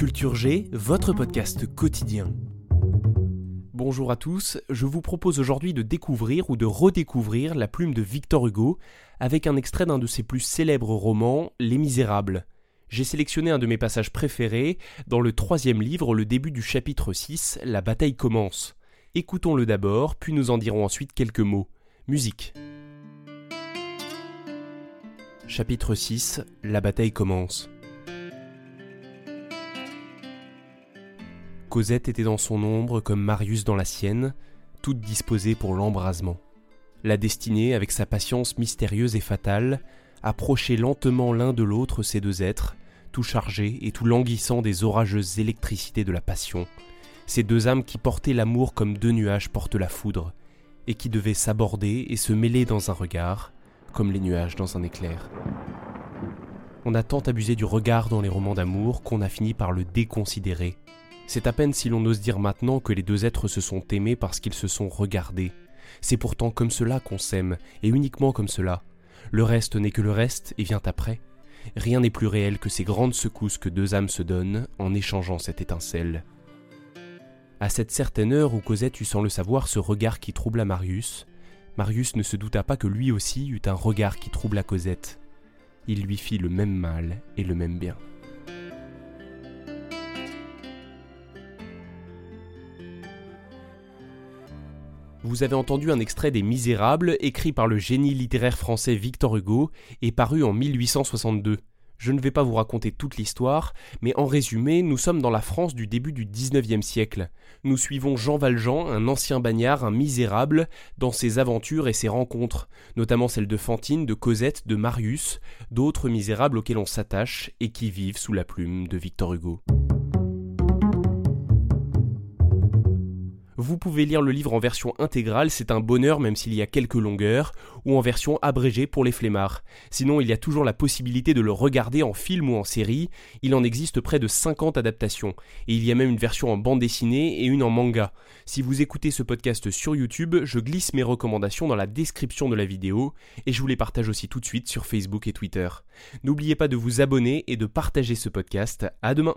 Culture G, votre podcast quotidien. Bonjour à tous, je vous propose aujourd'hui de découvrir ou de redécouvrir la plume de Victor Hugo avec un extrait d'un de ses plus célèbres romans, Les Misérables. J'ai sélectionné un de mes passages préférés, dans le troisième livre, le début du chapitre 6, La bataille commence. Écoutons-le d'abord, puis nous en dirons ensuite quelques mots. Musique. Chapitre 6 La bataille commence. Cosette était dans son ombre comme Marius dans la sienne, toute disposée pour l'embrasement. La destinée, avec sa patience mystérieuse et fatale, approchait lentement l'un de l'autre ces deux êtres, tout chargés et tout languissants des orageuses électricités de la passion, ces deux âmes qui portaient l'amour comme deux nuages portent la foudre, et qui devaient s'aborder et se mêler dans un regard, comme les nuages dans un éclair. On a tant abusé du regard dans les romans d'amour qu'on a fini par le déconsidérer c'est à peine si l'on ose dire maintenant que les deux êtres se sont aimés parce qu'ils se sont regardés. C'est pourtant comme cela qu'on s'aime, et uniquement comme cela. Le reste n'est que le reste et vient après. Rien n'est plus réel que ces grandes secousses que deux âmes se donnent en échangeant cette étincelle. À cette certaine heure où Cosette eut sans le savoir ce regard qui troubla Marius, Marius ne se douta pas que lui aussi eut un regard qui troubla Cosette. Il lui fit le même mal et le même bien. Vous avez entendu un extrait des Misérables, écrit par le génie littéraire français Victor Hugo et paru en 1862. Je ne vais pas vous raconter toute l'histoire, mais en résumé, nous sommes dans la France du début du XIXe siècle. Nous suivons Jean Valjean, un ancien bagnard, un misérable, dans ses aventures et ses rencontres, notamment celles de Fantine, de Cosette, de Marius, d'autres misérables auxquels on s'attache et qui vivent sous la plume de Victor Hugo. Vous pouvez lire le livre en version intégrale, c'est un bonheur même s'il y a quelques longueurs, ou en version abrégée pour les flemmards. Sinon, il y a toujours la possibilité de le regarder en film ou en série, il en existe près de 50 adaptations, et il y a même une version en bande dessinée et une en manga. Si vous écoutez ce podcast sur YouTube, je glisse mes recommandations dans la description de la vidéo, et je vous les partage aussi tout de suite sur Facebook et Twitter. N'oubliez pas de vous abonner et de partager ce podcast. À demain!